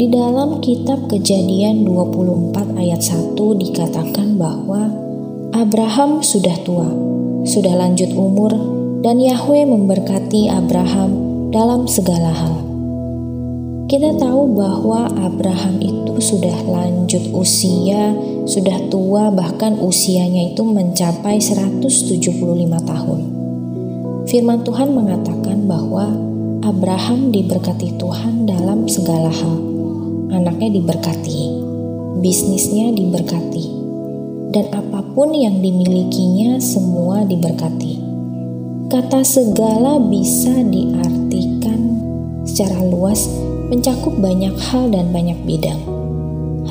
Di dalam kitab Kejadian 24 ayat 1 dikatakan bahwa Abraham sudah tua, sudah lanjut umur, dan Yahweh memberkati Abraham dalam segala hal. Kita tahu bahwa Abraham itu sudah lanjut usia, sudah tua bahkan usianya itu mencapai 175 tahun. Firman Tuhan mengatakan bahwa Abraham diberkati Tuhan dalam segala hal anaknya diberkati, bisnisnya diberkati, dan apa pun yang dimilikinya semua diberkati. Kata segala bisa diartikan secara luas mencakup banyak hal dan banyak bidang.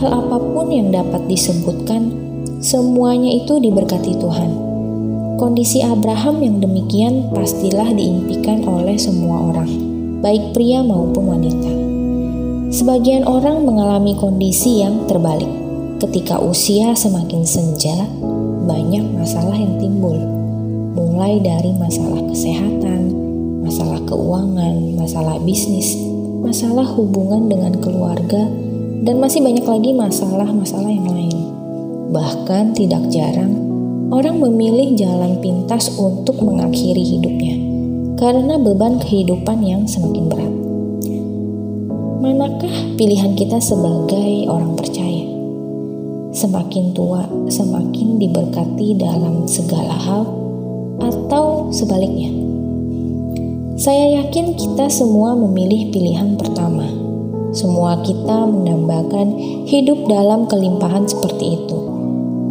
Hal apa pun yang dapat disebutkan, semuanya itu diberkati Tuhan. Kondisi Abraham yang demikian pastilah diimpikan oleh semua orang, baik pria maupun wanita. Sebagian orang mengalami kondisi yang terbalik. Ketika usia semakin senja, banyak masalah yang timbul, mulai dari masalah kesehatan, masalah keuangan, masalah bisnis, masalah hubungan dengan keluarga, dan masih banyak lagi masalah-masalah yang lain. Bahkan, tidak jarang orang memilih jalan pintas untuk mengakhiri hidupnya karena beban kehidupan yang semakin berat. Manakah pilihan kita sebagai orang percaya? Semakin tua, semakin diberkati dalam segala hal, atau sebaliknya? Saya yakin kita semua memilih pilihan pertama. Semua kita mendambakan hidup dalam kelimpahan seperti itu.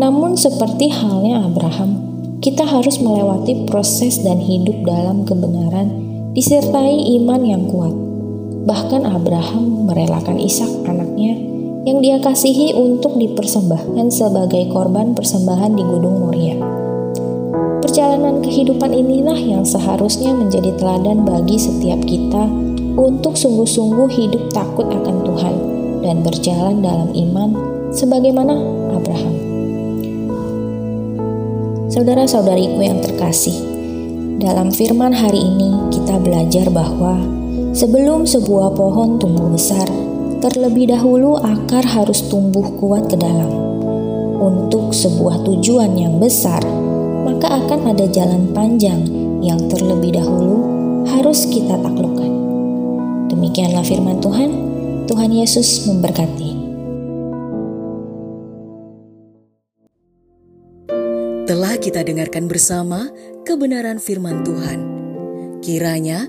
Namun, seperti halnya Abraham, kita harus melewati proses dan hidup dalam kebenaran, disertai iman yang kuat Bahkan Abraham merelakan Ishak anaknya yang dia kasihi untuk dipersembahkan sebagai korban persembahan di Gunung Moria. Perjalanan kehidupan inilah yang seharusnya menjadi teladan bagi setiap kita untuk sungguh-sungguh hidup takut akan Tuhan dan berjalan dalam iman sebagaimana Abraham. Saudara-saudariku yang terkasih, dalam firman hari ini kita belajar bahwa Sebelum sebuah pohon tumbuh besar, terlebih dahulu akar harus tumbuh kuat ke dalam. Untuk sebuah tujuan yang besar, maka akan ada jalan panjang yang terlebih dahulu harus kita taklukkan. Demikianlah firman Tuhan. Tuhan Yesus memberkati. Telah kita dengarkan bersama kebenaran firman Tuhan. Kiranya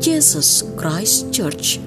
Jesus Christ Church